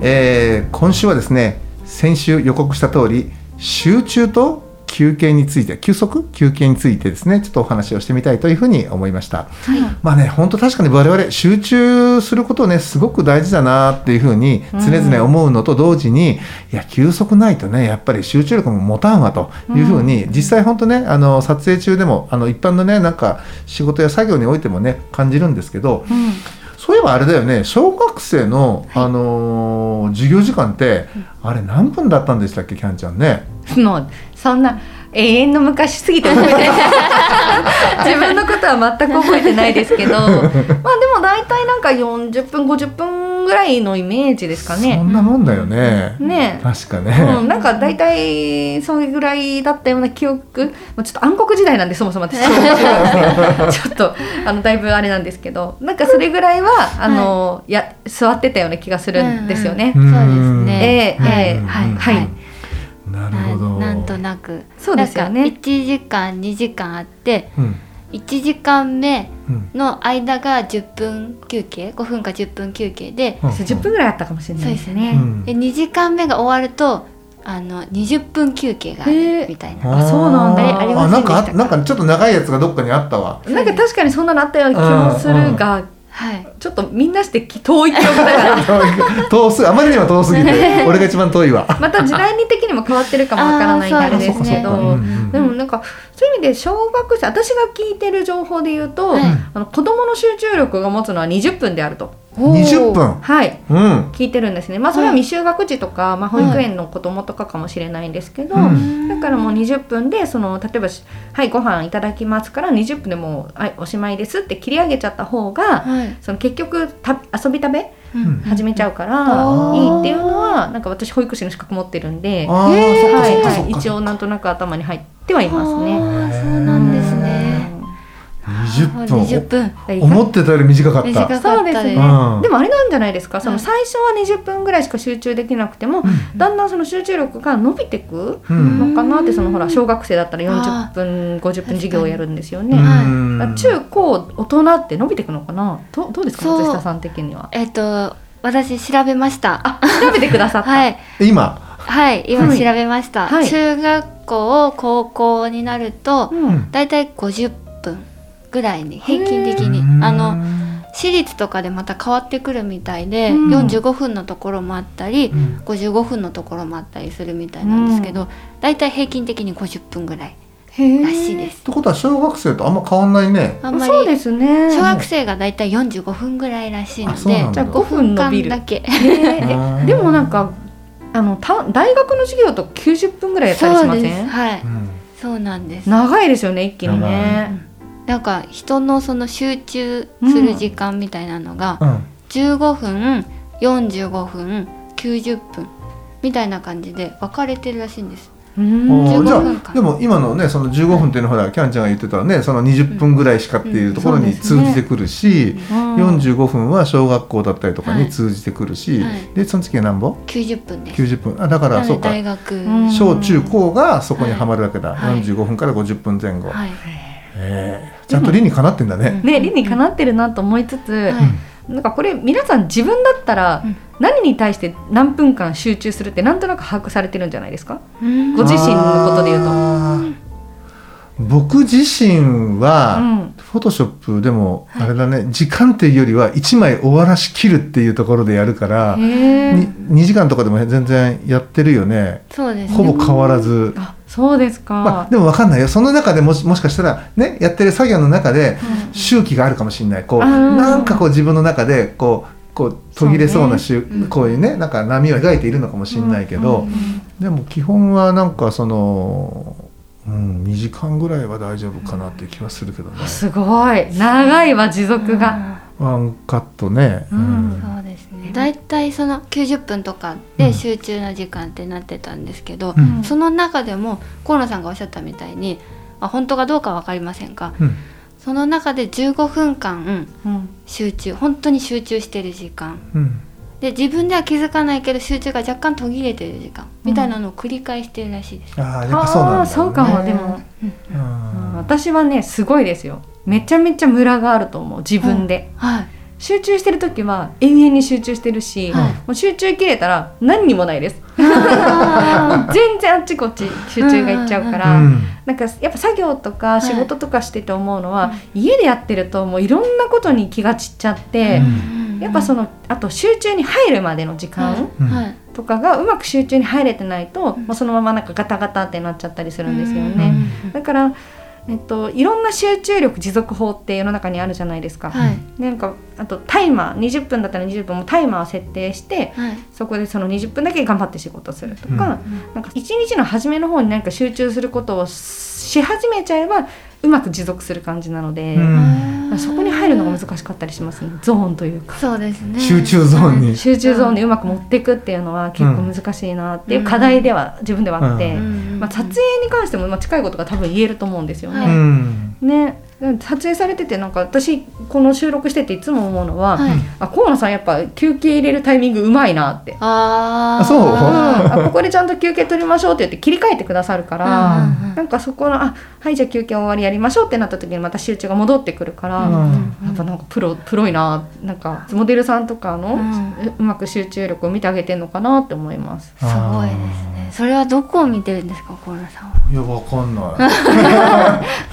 えー今週はですね先週予告した通り集中と休憩について休息？休憩についてですねちょっとお話をしてみたいというふうに思いました、まあね本当確かに我々集中することねすごく大事だなっていうふうに常々思うのと同時に、いや休息ないとねやっぱり集中力も持たんわというふうに、実際本当ねあの撮影中でもあの一般のねなんか仕事や作業においてもね感じるんですけど、そういえばあれだよね。小学生の、あのー授業時間って、あれ何分だったんでしたっけキャンちゃんね。もうそんな永遠の昔すぎて覚えてな。い 自分のことは全く覚えてないですけど。まあでも大体なんか40分50分ぐらいのイメージですかそね。んなもんだよね、ね。確かね、うん、なんか大体それぐらいだったような記憶。まあちょっと暗黒時代なんでそもそも私。ちょっとあのだいぶあれなんですけど。なんかそれぐらいはあの、や座ってたような気がするんですよね。うんそうですね。ええええはいはいはいなるほど。ななんとなく。そうですよね。なんか1時間2時間あってうん。1時間目うん。の間が10分休憩5分か10分休憩で、うん。10分ぐらいあったかもしれないですね。うん。で2時間目が終わるとあの20分休憩があるみたいな。あそうなんだ。ありませんなんか？あでしたかなんかちょっと長いやつがどっかにあったわ。なんか確かにそんなのあったような気もするが、はい。ちょっとみんなして遠い記憶だから。遠すあまりにも遠すぎて俺が一番遠いわ。また時代に的にも変わってるかもわからないんであですけど、ですね。うん。うんでもなんかそういう意味で小学生私が聞いてる情報で言うと、はい。あの子供の集中力が持つのは20分であると20分。はい。うん。聞いてるんですね。まあそれは未就学児とか、まあ、保育園の子供とかかもしれないんですけど、うん。だからもう20分でその例えばし「はいご飯いただきます」から20分でもう、はい、おしまいですって切り上げちゃった方が、はい。その結局た遊び食べうん。始めちゃうから、うん。いいっていうのはなんか私保育士の資格持ってるんで、あはい一応なんとなく頭に入ってはいますね。そうなんですね。20 20分。分。うん思ってたより短かった。短かったそうです。ね、うん。でもあれなんじゃないですか？そのはい最初は20分ぐらいしか集中できなくても、だんだんその集中力が伸びてくうん。のかなってそのほら小学生だったらあ40分50分授業をやるんですよね。はい中高大人って伸びてくのかな？どどうですか？松下さん的には。えっと私調べました。あ調べてくださった。はい。今？はい今はい。調べました。はい。中学校高校になるとうん。だいたい50分ぐらいに平均的に。あの私立とかでまた変わってくるみたいで、うん。45分のところもあったり、うん。55分のところもあったりするみたいなんですけど、だいたい平均的に50分ぐらいらしいです。ってことは小学生とあんま変わんないね。あんまそうでりすね。小学生がだいたい45分ぐらいらしいのでじゃあ5分伸びる。だけ でもなんかあのた大学の授業と90分ぐらいやったりしません？はい。うん。そうなんです。長いですよね一気にね。なんか人のその集中する時間みたいなのがうん。15分45分90分みたいな感じで分かれてるらしいんです。うあん15ーじゃあでも今のねその15分っていうのはほらキャンちゃんが言ってたねその20分ぐらいしかっていうところに通じてくるし、うん。45分は小学校だったりとかはい。に通じてくるし、はい。でその次は何ぼ90分です。90分。あだからそうか。小中高がそこにはまるわけだ、はい。45分から50分前後、はいえー。ちゃんと理にかなってんだね、ね理にかなってるなと思いつつ、はいなんかこれ皆さん自分だったらうん。何に対して何分間集中するってなんとなく把握されてるんじゃないですか？うん。ご自身のことで言うと。僕自身は、うん。フォトショップでもあれだね、時間っていうよりは1枚終わらしきるっていうところでやるから、へえに2時間とかでも全然やってるよね。そうですね。ほぼ変わらず、あそそうですか、まあ、でも分かんないよ。その中でもしもしかしたらねやってる作業の中で周期があるかもしれない。こうなんかこう自分の中でこうこう途切れそうなそう周うん。こういうねなんか波を描いているのかもしれないけど、うん。でも基本はなんかその、うん、2時間ぐらいは大丈夫かなっていう気はするけどね。すごい。長いわ持続が、ワンカットね、うんそうですね。だいたいその90分とかで集中の時間ってなってたんですけど、うん。その中でも河野さんがおっしゃったみたいに、まあ、本当かどうかは分かりませんがうん。その中で15分間うん。集中本当に集中してる時間。うん。で自分では気づかないけど集中が若干途切れてる時間。みたいなのを繰り返してるらしいです。ああやっぱそうなんだ、ね、あーそうかもでも、うん。私はねすごいですよ。めちゃめちゃムラがあると思う自分で、はい、集中してる時は永遠に集中してるし、はい。もう集中切れたら何にもないです。あもう 全然あっちこっち集中がいっちゃうから、うん。なんかやっぱ作業とかい。仕事とかしてて思うのは、は家でやってるともういろんなことに気が散っちゃって、うん。やっぱそのあと集中に入るまでの時間とかがうまく集中に入れてないと、うん。もうそのままなんかガタガタってなっちゃったりするんですようね。ん。だからえっと、いろんな集中力持続法って世の中にあるじゃないですか。はい。なんかあとタイマー20分だったら20分もタイマーを設定してはい。そこでその20分だけ頑張って仕事するとか、うん。なんか一日の初めの方に何か集中することをし始めちゃえばうまく持続する感じなので、うんそこに入るのが難しかったりしますね。ゾーンというか。そうですね。集中ゾーンに、集中ゾーンにうまく持っていくっていうのは結構難しいなっていう課題では自分ではあって、うん。まあ、撮影に関してもまあ近いことが多分言えると思うんですよね。ね撮影されててなんか私この収録してていつも思うのは、はい。あ河野さんやっぱ休憩入れるタイミングうまいなって。あー。あそう。うん、あここでちゃんと休憩取りましょうって言って切り替えてくださるから、うんなんかそこのあはいじゃあ休憩終わりやりましょうってなった時にまた集中が戻ってくるから、うん。やっぱなんかプロプロいななんかモデルさんとかの、ううん。うまく集中力を見てあげてるのかなって思います。すごいですねそれはどこを見てるんですか河野さんは？いやわかんない。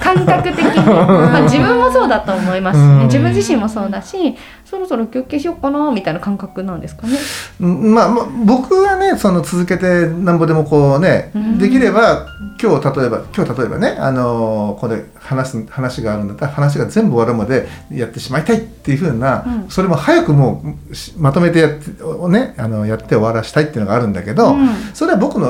感覚的に、まあ、自分もそうだと思います。しね、うん。自分自身もそうだしそろそろ休憩しようかなみたいな感覚なんですかね？うん。まあ、まあ僕はねその続けてなんぼでもこうね、うん。できれば今日例えば今日例えばねあのーこれ話す話があるんだったら話が全部終わるまでやってしまいたいっていうふうな、うん。それも早くもうしまとめてやっておねあのやって終わらしたいっていうのがあるんだけど、うん。それは僕の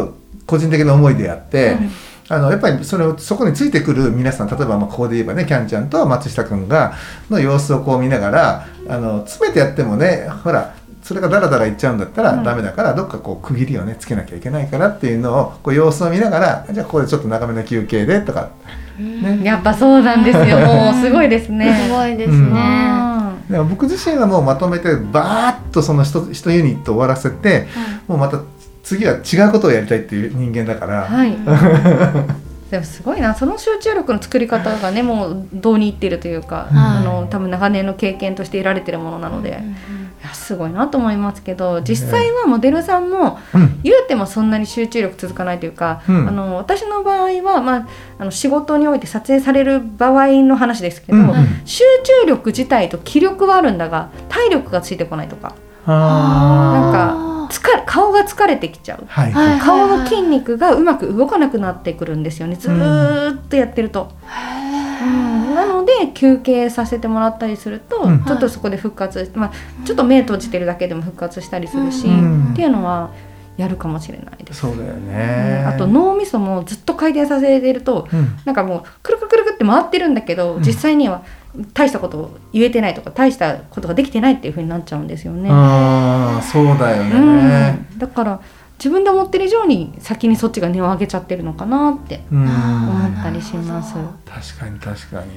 個人的な思いであって。うんあのやっぱりそれをそこについてくる皆さん例えばまあここで言えばねキャンちゃんと松下君がの様子をこう見ながらあの詰めてやってもねほらそれがダラダラいっちゃうんだったらうんダメだから、どっかこう区切りをねつけなきゃいけないからっていうのをこう様子を見ながらじゃあここでちょっと長めの休憩でとか。ね。やっぱそうなんですよ。もうすごいですね。すごいですうん。ね、でも僕自身はもうまとめてバーッとその一一ユニット終わらせてもうまた次は違うことをやりたいっていう人間だから、はい。でもすごいな。その集中力の作り方がねもうどうにいってるというか、うんあの多分長年の経験として得られてるものなので、いやすごいなと思いますけど実際はモデルさんもうん。言うてもそんなに集中力続かないというか、うん。あの私の場合は、まあ、あの仕事において撮影される場合の話ですけど、うん。集中力自体と気力はあるんだが体力がついてこないとか。あなんか疲れ顔が疲れてきちゃう。ーはい、はい顔の筋肉がうまく動かなくなってくるんですよね。ずーっとやってると、うん。なので休憩させてもらったりすると、うん。ちょっとそこで復活、まあ、ちょっと目閉じてるだけでも復活したりするし、うん。っていうのはやるかもしれないです、そうだよね、あと脳みそもずっと回転させてるとうん。なんかもうくるくるくるくるって回ってるんだけど、うん。実際には大したことを言えてないとか大したことができてないっていう風になっちゃうんですよね。ああそうだよね、うん、だから自分で思ってる以上に先にそっちが値を上げちゃってるのかなってうん。思ったりします。確かに確かに。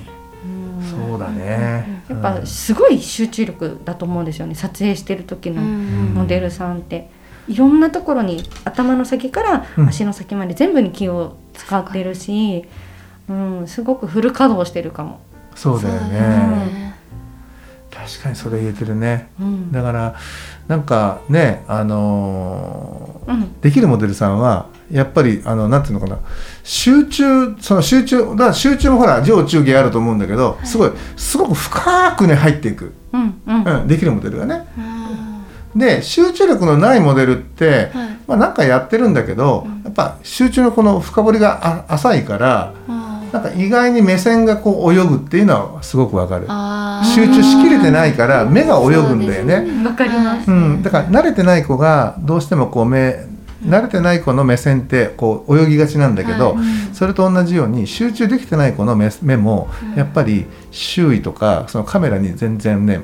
うん。そうだね。やっぱすごい集中力だと思うんですよね。撮影してる時のうん。モデルさんって。いろんなところに頭の先からうん。足の先まで全部に気を使ってるし、うん、すごくフル稼働してるかも。そうだよそうね。確かにそれ言えてるね。うん。だからなんかねあのーうん。できるモデルさんはやっぱりあのなんていうのかな。集中その集中だから集中もほら上中下あると思うんだけど、すごいすごく深くね入っていく、うんうん。うん、できるモデルがね。うんで集中力のないモデルってはい。まあ、なんかやってるんだけど、やっぱ集中のこの深掘りがあ浅いからあなんか意外に目線がこう泳ぐっていうのはすごくわかる。あ集中しきれてないから目が泳ぐんだよね。わかります、うん、だから慣れてない子がどうしてもこう目慣れてない子の目線ってこう泳ぎがちなんだけど、はい。それと同じように集中できてない子の目目もやっぱり周囲とかそのカメラに全然ね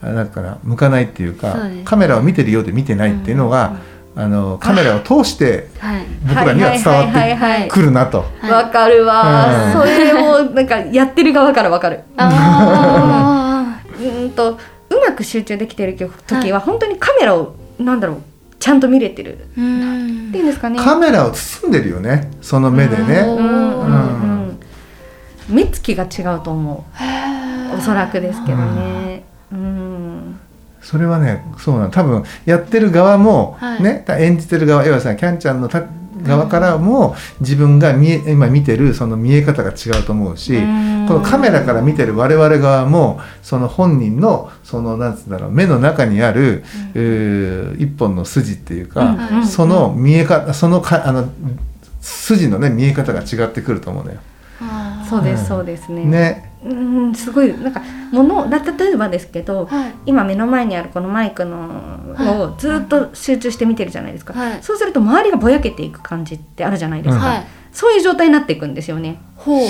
あなんかな向かないっていうかカメラを見てるようで見てないっていうのが、あのカメラを通してはい。僕らには伝わはいはいはいっはいてくるなと。はい。わかるわ、うん。それをなんかやってる側からわかる。あうーんとうまく集中できてる時は本当にカメラをなんだろうちゃんと見れてる。ーうん。っていうんですかねカメラを包んでるよね。その目でうん。ね。うんうん目つきが違うと思う。おそらくですけどね。うんそれはねそうなの。多分やってる側も、はい。ね演じてる側要はさキャンちゃんのた側からも自分が見え今見てるその見え方が違うと思うし、うん。このカメラから見てる我々側もその本人のそのなんつうんだろう目の中にある、うー一本の筋っていうか、うん。その見え方そのかあの筋のね見え方が違ってくると思うのよ。そうですそうですね。ね、うんすごいなんかものだ例えばですけどはい。今目の前にあるこのマイクのをずっと集中して見てるじゃないですか、はい。そうすると周りがぼやけていく感じってあるじゃないですか、はい。そういう状態になっていくんですよね。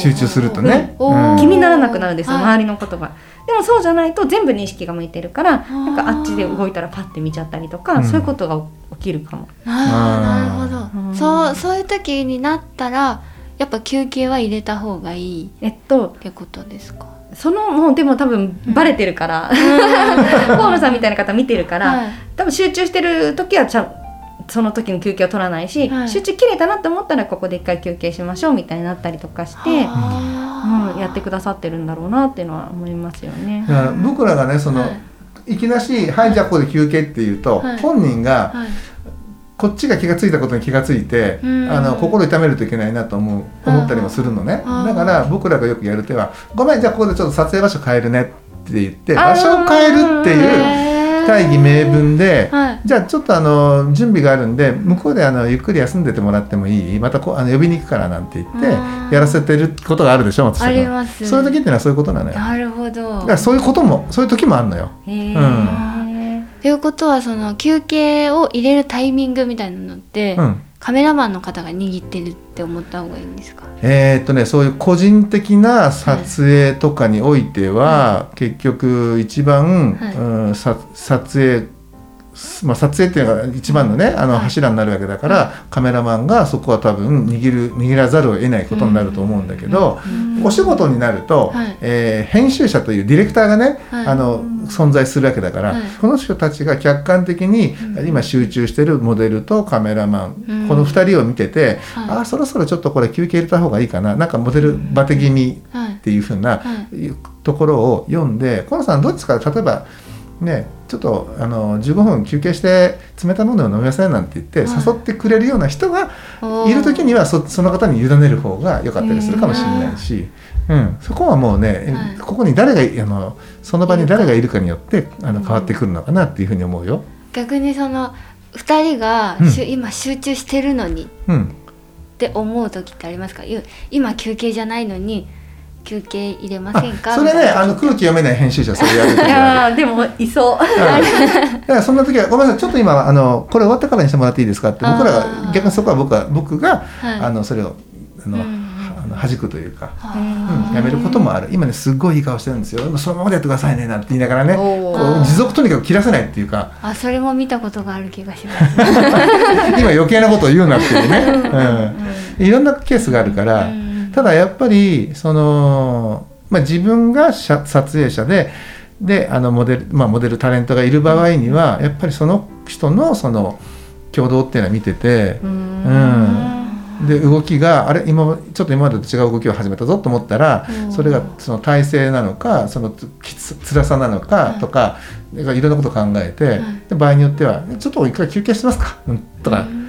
集中するとね。う。ん。気にならなくなるんですよ、はい。周りのことがでもそうじゃないと全部に意識が向いてるからー。なんかあっちで動いたらパッて見ちゃったりとか、うん。そういうことが起きるかも。なるほど、うん。そうそういう時になったらやっぱ休憩は入れた方がいいっえっとてことですか？そのもうでも多分バレてるから 河野さんみたいな方見てるから、はい。多分集中してる時はちゃんその時に休憩を取らないし、はい。集中切れたなって思ったらここで一回休憩しましょうみたいになったりとかして、うん、やってくださってるんだろうなっていうのは思いますよね。僕らがねその、はい。いきなし「はいじゃあここで休憩」って言うと、はい。本人がはいこっちが気が付いたことに気が付いて、うん。あの心痛めるといけないなと思う思ったりもするのね、だから僕らがよくやる手は「ごめんじゃあここでちょっと撮影場所変えるね」って言って場所を変えるっていう大義名分で、はい。じゃあちょっとあの準備があるんで向こうであのゆっくり休んでてもらってもいい？またこうあの呼びに行くからなんて言ってやらせてることがあるでしょ松下あ君ります。そういう時っていうのはそういうことなのよ。だかなるほど。らそういうこともそういう時もあるのよ。うんということはその休憩を入れるタイミングみたいなのって、うん。カメラマンの方が握ってるって思った方がいいんですか？えーっとねそういう個人的な撮影とかにおいては、結局一番、はい。うん、さ撮影まあ、撮影っていうのが一番のねあのはい柱になるわけだから、カメラマンがそこは多分握る握らざるを得ないことになると思うんだけど、お仕事になると、はい。えー編集者というディレクターがね、はい。あの存在するわけだから、はい。この人たちが客観的に今集中してるモデルとカメラマン、うん。この2人を見てて、はい。ああそろそろちょっとこれ休憩入れた方がいいかななんかモデルバテ気味はい。っていうふうな、はところを読んで河野さんどうですか例えばねちょっとあの15分休憩して冷たいものを飲みませんなんて言ってはい。誘ってくれるような人がいる時にはそその方に委ねる方が良かったりするかもしれないし、うん、そこはもうね、はい。ここに誰があのその場に誰がいるかによってあの変わってくるのかなっていうふうに思うよ。逆にその2人がしゅ、今集中してるのにっうん。て思う時ってありますか？い今休憩じゃないのに休憩入れませんか？あそれねあの空気読めない編集者それやる時いや ーでもいそう。はいだからそんな時は「ごめんなさいちょっと今あのこれ終わってからにしてもらっていいですか?」って僕らが逆にそこは僕は僕が、はい。あのそれをあの、うん。弾くというか、はうん、やめることもある。今ねすっごいいい顔してるんですよ。そのままでやってくださいねなんて言いながらね持続とにかく切らせないっていうか。あそれも見たことがある気がします。今余計なことを言うなっていうね、うん、いろんなケースがあるから、うんただやっぱりその、まあ、自分が写撮影者でであのモデル、まあ、モデルタレントがいる場合にはやっぱりその人のその挙動っていうのは見てて、うん、で動きがあれ今ちょっと今までと違う動きを始めたぞと思ったらうん。それがその体勢なのかそのきつ辛さなのかとか、いろんなことを考えて、で場合によっては「ちょっと一回休憩してますか?うん」とか、うん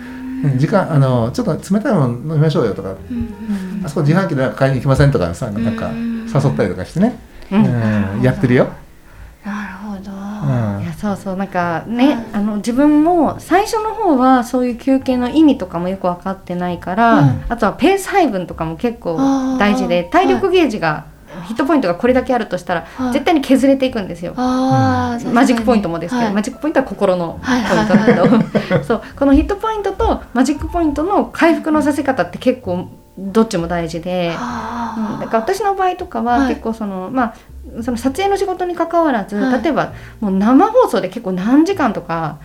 時間あの「ちょっと冷たいもの飲みましょうよ」とか。うん「あそこ自販機でなんか買いに行きません?」とかさなんかうん。誘ったりとかしてね、うん。うん。やってるよ。なるほど、うん。いやそうそうなんかねあの自分も最初の方はそういう休憩の意味とかもよく分かってないから、うん。あとはペース配分とかも結構大事で体力ゲージが、ヒットポイントがこれだけあるとしたら、はい。絶対に削れていくんですよ。マジックポイントもですけど、はい。マジックポイントは心のポイはいントだけど、そう。このヒットポイントとマジックポイントの回復のさせ方って結構どっちも大事で、うん。だから私の場合とかははい。結構その、まあその撮影の仕事に関わらず、はい。例えばもう生放送で結構何時間とか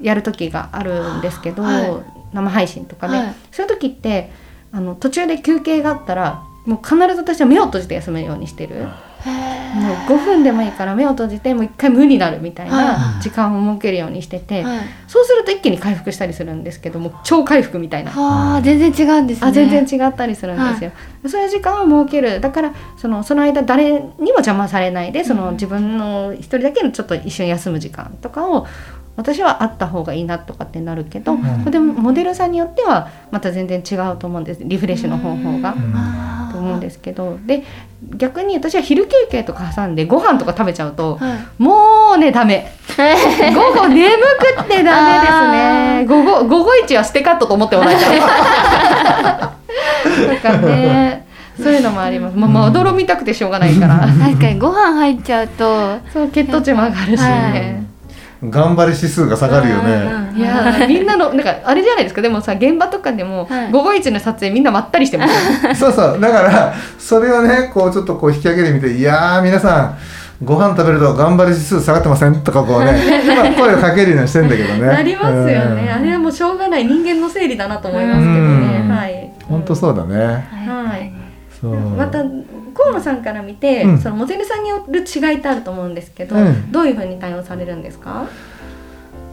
やる時があるんですけど、はい。生配信とかね、はい。そういう時ってあの途中で休憩があったらもう必ず私は目を閉じて休むようにしてる。もう5分でもいいから目を閉じてもう一回無になるみたいはな時間を設けるようにしてて、はい。そうすると一気に回復したりするんですけども超回復みたいな。はあ全然違うんですね。あ全然違ったりするんですよ、そういう時間を設ける。だからそのその間誰にも邪魔されないでその自分の一人だけのちょっと一瞬休む時間とかを私はあった方がいいなとかってなるけど、うん。これでもモデルさんによってはまた全然違うと思うんです。リフレッシュの方法が。うん思うんですけどで逆に私は昼休憩とか挟んでご飯とか食べちゃうと、はい。もうねダメ。午後眠くってダメですね。午後午後一はステカットと思ってもらいたい。なんかねそういうのもあります。もうまどろみたくてしょうがないから。確かにご飯入っちゃうとそう血糖値も上がるしね、頑張り指数が下がるよね。うんいやみんなのなんかあれじゃないですか。でもさ現場とかでも、はい。午後一の撮影みんなまったりしてます。よ そうそう。だからそれをねこうちょっとこう引き上げてみて「いやー皆さんご飯食べると頑張り指数下がってません?」とかこうね、まあ、声をかけるようにしてんだけどね。なりますよね、うん。あれはもうしょうがない人間の整理だなと思いますけどね、うん。はい。本当そうだね。はい。そうまた河野さんから見て、うん。そのモデルさんによる違いってあると思うんですけど、うん。どういうふうに対応されるんですか？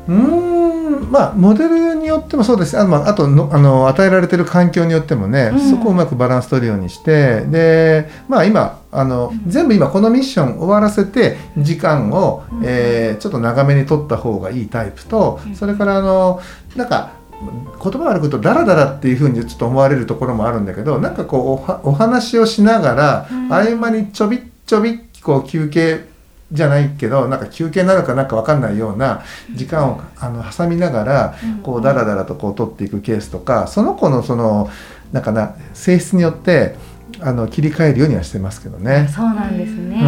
うーんまあモデルによってもそうです。あ,、まあ、あとのあの与えられてる環境によってもね、うん。そこをうまくバランス取るようにしてでまあ今あの全部今このミッション終わらせて時間を、うん。えーちょっと長めに取った方がいいタイプと、うん。それからあのなんか言葉悪く言うとダラダラっていうふうにちょっと思われるところもあるんだけどなんかこうお話をしながら、うん。合間にちょびっちょびっこう休憩じゃないけどなんか休憩なのかなんか分かんないような時間をあの挟みながらこうダラダラとこう取っていくケースとかその子のそのなんかな性質によってあの切り替えるようにはしてますけどね。そうなんですね、うん。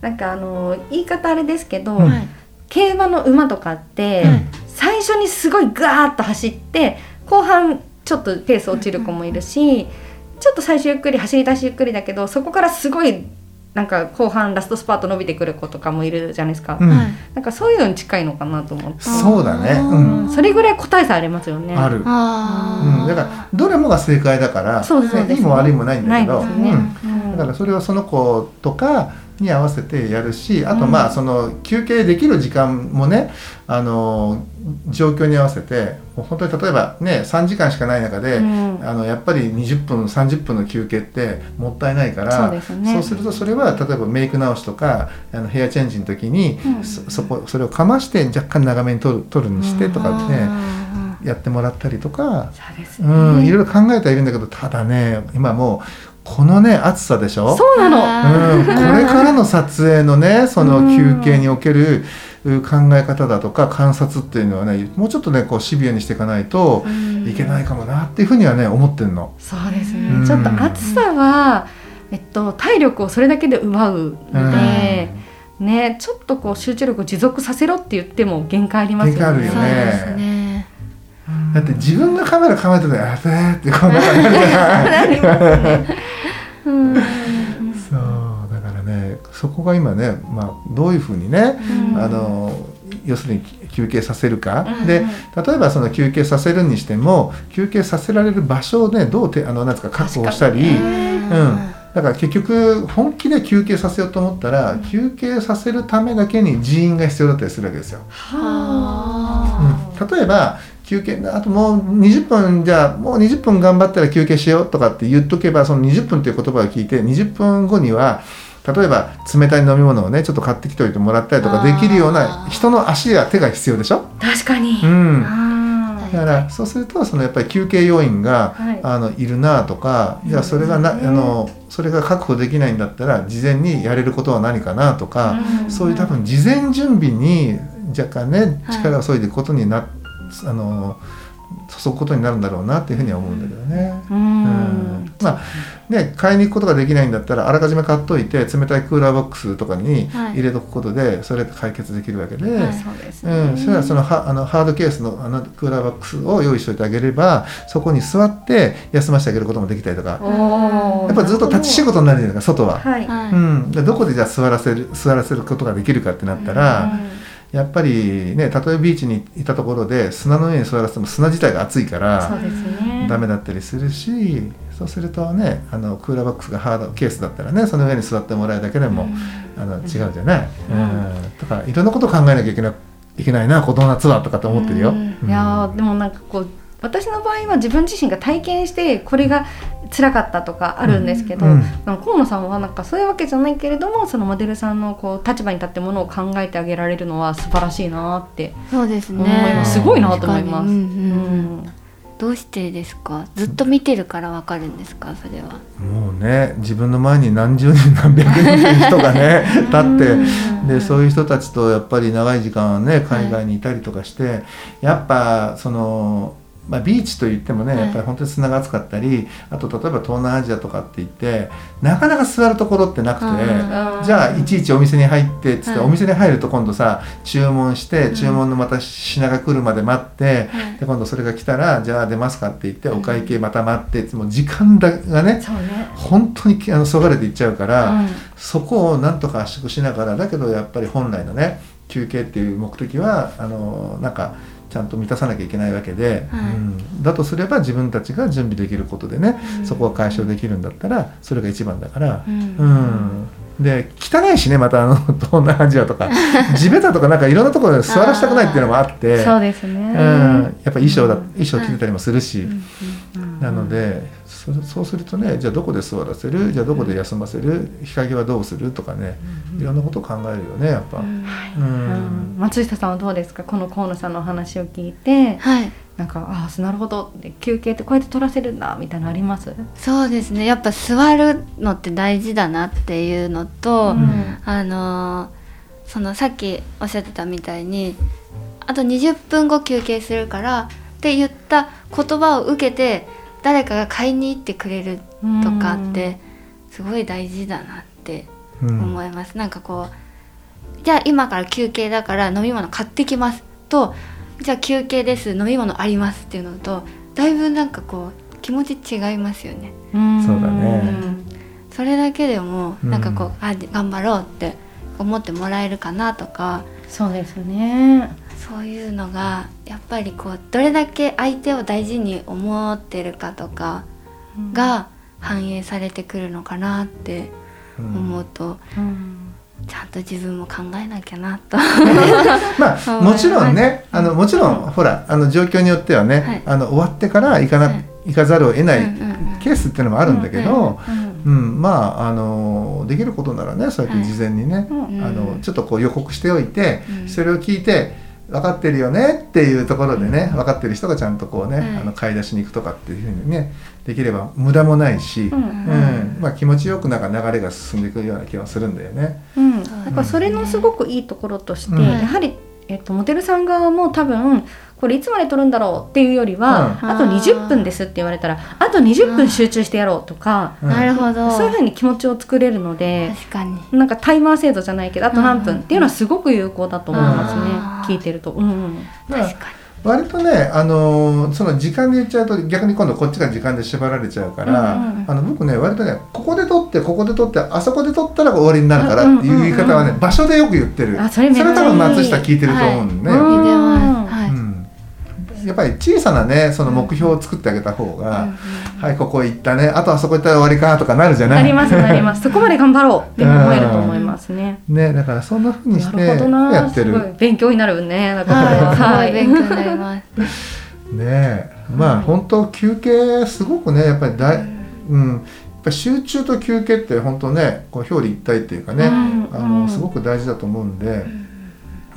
なんかあの言い方あれですけど、競馬の馬とかって、うん最初にすごいガーッと走って後半ちょっとペース落ちる子もいるし、ちょっと最初ゆっくり走り出しゆっくりだけどそこからすごいなんか後半ラストスパート伸びてくる子とかもいるじゃないですか、うん。はい。なんかそういうのに近いのかなと思って、そうだね、ううん。んそれぐらい個体差ありますよね。ある、あうん、だからどれもが正解だからそうですそうですいいも悪いもないんだけど。ないですね。うんだからそれをその子とかに合わせてやるしあとうんまあその休憩できる時間もねあの状況に合わせて本当に例えばね3時間しかない中で、うん。あのやっぱり20分30分の休憩ってもったいないからそうですね。そうするとそれは例えばメイク直しとかあのヘアチェンジの時に、うん。そそこそれをかまして若干長めに取る取るにしてとかね、やってもらったりとか。そうね、うん、いろいろ考えてはいるんだけどただね今もうこのね暑さでしょ？そうなの。あうん、これからの撮影のねその休憩におけるう考え方だとか観察っていうのはねもうちょっとねこうシビアにしていかないといけないかもなっていうふうにはね思ってんの。そうですうん。ねちょっと暑さは、えっと、体力をそれだけで奪うので、ね、ちょっとこう集中力を持続させろって言っても限界ありますよね。限界あるよそうねですね。だって自分がカメラ構えてて「やべえ」ってこう なんかなるじそうだからねそこが今ね、まあ、どういうふうにね、うん。あの要するに休憩させるか、うん。で例えばその休憩させるにしても休憩させられる場所をねどうてあのなんですか確保したり、うん、だから結局本気で休憩させようと思ったら、休憩させるためだけに人員が必要だったりするわけですよ。はうん、例えば休憩あともう20分じゃあもう20分頑張ったら休憩しようとかって言っとけばその20分という言葉を聞いて20分後には例えば冷たい飲み物をねちょっと買ってきておいてもらったりとかできるような人の足や手が必要でしょ、あ確かに。うん、だからそうするとそのやっぱり休憩要員が、はい。あのいるなとかじゃあそれがな、うん。あのそれが確保できないんだったら事前にやれることは何かなとか、うん。そういう多分事前準備に若干ねはい。力を注いでいくことにな、あの注ぐことになるんだろうなっていうふうには思うんだけどね。ううん。んまあね買いに行くことができないんだったらあらかじめ買っといて冷たいクーラーボックスとかにはい。入れとくことでそれで解決できるわけで、はい。そうですね、うん、それはそのはあのハードケースのあのクーラーボックスを用意しておいてあげればそこに座って休ませてあげることもできたりとか。やっぱりずっと立ち仕事になるじゃないですか外は。はい、はいうん、でどこでじゃあ座らせる座らせることができるかってなったら、やっぱりねたとえビーチにいたところで砂の上に座らせても砂自体が熱いからダメだったりするしそうするとねあのクーラーボックスがハードケースだったらねその上に座ってもらえるだけでも、あの違うじゃない、うん、とかいろんなことを考えなきゃいけないいけないなこの夏はとかって思ってるよ。うん。うんいやーでもなんかこう私の場合は自分自身が体験してこれが辛かったとかあるんですけど、うん。河野さんはなんかそういうわけじゃないけれどもそのモデルさんのこう立場に立ってものを考えてあげられるのは素晴らしいなってそうですね。ます、すごいなと思います。うんうんうん。うん。どうしてですか？ずっと見てるからわかるんですか？それは。もうね自分の前に何十人何百人という人がね 立ってでそういう人たちとやっぱり長い時間ね海外にいたりとかして、やっぱその、まあ、ビーチといってもね、はい。やっぱり本当に砂が熱かったりあと例えば東南アジアとかって言ってなかなか座るところってなくて。じゃあいちいちお店に入ってっつって、はい。お店に入ると今度さ注文してうん。注文のまた品が来るまで待って、はい。で今度それが来たらじゃあ出ますかって言ってお会計また待ってもう時間だがねね、本当にあのそがれていっちゃうから、うん。そこをなんとか圧縮しながらだけどやっぱり本来のね休憩っていう目的はあのなんかちゃんと満たさなきゃいけないわけで、はい。うん、だとすれば自分たちが準備できることでね、うん。そこを解消できるんだったらそれが一番だから。うん。うん。で汚いしねまたあの 東南アジアとか。地べたとかなんかいろんなところで座らせたくないっていうのもあって。そうですね、うん、やっぱ衣装だ、うん衣装着てたりもするし、なのでそそうするとねじゃあどこで座らせる？じゃあどこで休ませる？日陰はどうするとかねいろんなことを考えるよねやっぱ。うん。松下さんはどうですか？この河野さんのお話を聞いてはい。なんかああなるほど。で休憩ってこうやって取らせるんだみたいなのあります？そうですね。やっぱ座るのって大事だなっていうのと、うん。あのーそのさっきおっしゃってたみたいにあと20分後休憩するからって言った言葉を受けて誰かが買いに行ってくれるとかってすごい大事だなってうん。思います、なんかこうじゃあ今から休憩だから飲み物買ってきますとじゃあ休憩です飲み物ありますっていうのとだいぶなんかこう気持ち違いますよね。うん。そうだね。それだけでもうん。なんかこう、あ頑張ろうって思ってもらえるかなとか。そうですねそういうのがやっぱりこうどれだけ相手を大事に思ってるかとかが反映されてくるのかなってうん。思うと、うん。ちゃんと自分も考えなきゃなと。まあ もちろんねあのもちろんほらあの状況によってはね、はい。あの終わってから行かな、はい。行かざるを得ないうんうんうん。ケースっていうのもあるんだけど、うんうんまああのできることならねそうやって事前にね、うん。あのちょっとこう予告しておいて、うん。それを聞いて分かってるよねっていうところでね、分かってる人がちゃんとこうね、はいあの買い出しに行くとかっていうふうにねできれば無駄もないし、ううん。ん。まあ、気持ちよくなんか流れが進んでいくような気はするんだよね。うん、だからそれのすごくいいところとして、うん。やはり、えっと、モデルさん側も多分これいつまで撮るんだろうっていうよりは、うん。あと20分ですって言われたらあと20分集中してやろうとか、うん。なるほど。そういうふうに気持ちを作れるので確かに。なんかタイマー制度じゃないけどあと何分っていうのはすごく有効だと思いますね、うん聞いてると。うん確か割とね、あのーその時間で言っちゃうと逆に今度こっちが時間で縛られちゃうから、うんうんあの僕ね割とねここで撮ってここで撮ってあそこで撮ったら終わりになるからっていう言い方はね、うんうん場所でよく言ってる。あそれめっちゃいい多分松下聞いてると思うんで。ね、はいやっぱり小さなねその目標を作ってあげた方が、うんはいここ行ったねあとあそこ行ったら終わりかとかなるじゃない？なりますなります。そこまで頑張ろうって思えると思いますね。ねだからそんな風にしてやってる。勉強になるねなんかこれははい、はい勉強になります。ねまあ、はい。本当休憩すごくねやっぱりだい、うん、やっぱ集中と休憩って本当ねこう表裏一体っていうかね、うん。あうん。のすごく大事だと思うんで、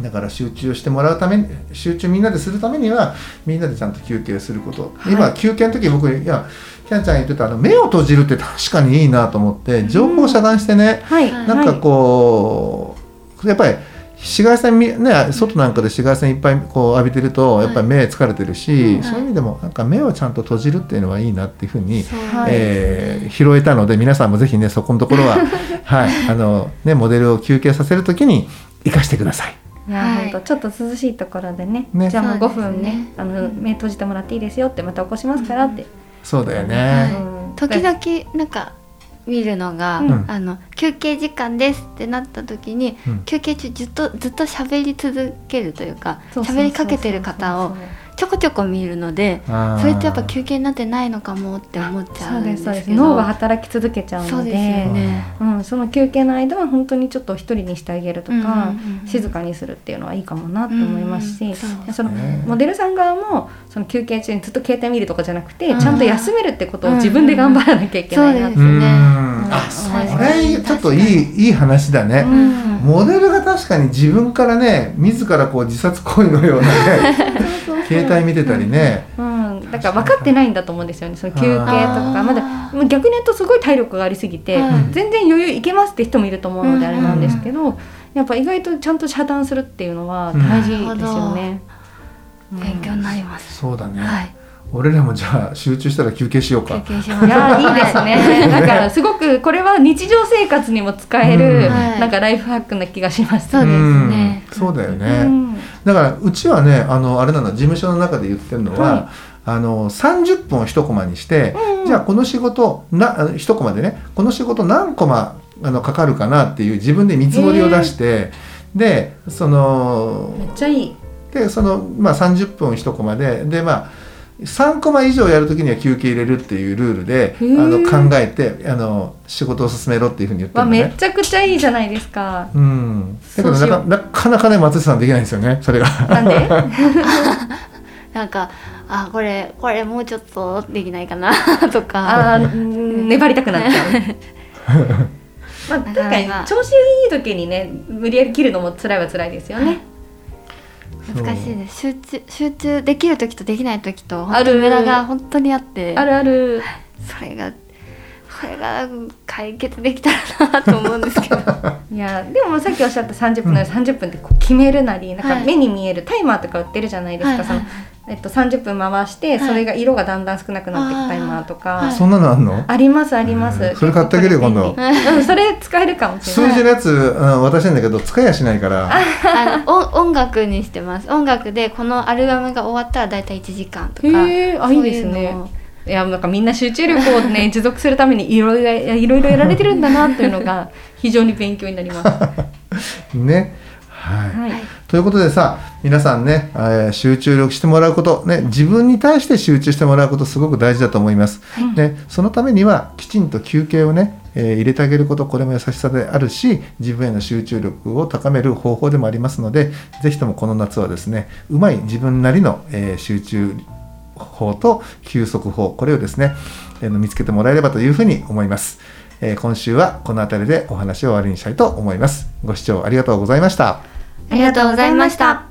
だから集中してもらうために集中みんなでするためにはみんなでちゃんと休憩すること、はい。今休憩の時僕いやキャンちゃん言ってたあの目を閉じるって確かにいいなと思って情報を遮断してね、はい。なんかこう、やっぱり紫外線みね外なんかで紫外線いっぱいこう浴びてるとやっぱり目疲れてるし、はい。そういう意味でもなんか目をちゃんと閉じるっていうのはいいなっていうふうに、はいえー拾えたので皆さんもぜひねそこのところは はい。あのねモデルを休憩させるときに生かしてください。いや、はい。ほんとちょっと涼しいところでねね。じゃあもう5そうですね。分ねあの目閉じてもらっていいですよってまた起こしますからって、そうだよはね。うん。時々なんか見るのが、うん。あの休憩時間ですってなった時に、うん。休憩中ずっとずっと喋り続けるというかそうそうそうそう。喋りかけてる方をちょこちょこ見るのでそれってやっぱ休憩になってないのかもって思っちゃそううんでですすそうですけど脳が働き続けちゃうので。そうですよね。うん、その休憩の間は本当にちょっと一人にしてあげるとか、うんうんうんうん。静かにするっていうのはいいかもなと思いますし、うんうんそそのねモデルさん側もその休憩中にずっと携帯見るとかじゃなくて、うん。ちゃんと休めるってことを自分で頑張らなきゃいけないなって、うんうんうんうん。あうんそれちょっといいいい話だね。うん。モデルが確かに自分からね自らこう自殺行為のようなね携帯見てたりね、うん、だから分かってないんだと思うんですよね。その休憩とあかー。まだ逆に言うとすごい体力がありすぎて、はい。全然余裕いけますって人もいると思うのでうんあれなんですけど、やっぱ意外とちゃんと遮断するっていうのは大事ですよね。うん。勉強になります。そうだね、はい。俺らもじゃあ集中したら休憩しよう休か憩します。いやー いいですね。だからすごくこれは日常生活にも使える、なんかライフハックな気がします。そうですね。うんそうだよね、うん。だからうちはねあのあれなの事務所の中で言ってるのは、はい。あの30分を1コマにして、うんじゃあこの仕事な1コマでねこの仕事何コマあのかかるかなっていう自分で見積もりを出して、でそのめっちゃいい。でその、まあ、30分1コマででまあ3コマ以上やるときには休憩入れるっていうルールであの考えてあの仕事を進めろっていうふうに言ってわるのね。めちゃくちゃいいじゃないですか。うん、だけどなかなかなかね松下さんできないんですよねそれが。なんで？なんかあこれこれもうちょっとできないかな とか。ああ粘りたくなっちゃう。まあ確かに調子いい時にね無理やり切るのも辛いは辛いですよね。難しいです。集中集中できる時とできない時とある無駄が本当にあって。あるある。それがこれが解決できたらなと思うんですけど。いやでもさっきおっしゃった30分なら30分ってこう決めるなりなんかはい目に見えるタイマーとか売ってるじゃないですか、はいそのえっと、30分回してそれが色がだんだん少なくなっていくタイマーとか、はいそんなのあんの？ありますあります、うん。それ買ってあげるよ今度 それ使えるかもしれない。数字のやつ、うん、渡してんだけど使いやしないから。あの音音楽にしてます。音楽でこのアルバムが終わったらだいたい1時間とか。へえあいいですね。いやなんかみんな集中力をね 持続するためにいろいろいろいろやられてるんだなというのが非常に勉強になります。ね。はい、はい、ということでさ皆さんね、えー集中力してもらうこと、ね、自分に対して集中してもらうことすごく大事だと思います、ね、そのためにはきちんと休憩をね、えー入れてあげることこれも優しさであるし自分への集中力を高める方法でもありますのでぜひともこの夏はですねうまい自分なりの、えー集中法と休息法これをですね、えー見つけてもらえればというふうに思います、えー今週はこの辺りでお話を終わりにしたいと思います。ご視聴ありがとうございましたありがとうございました。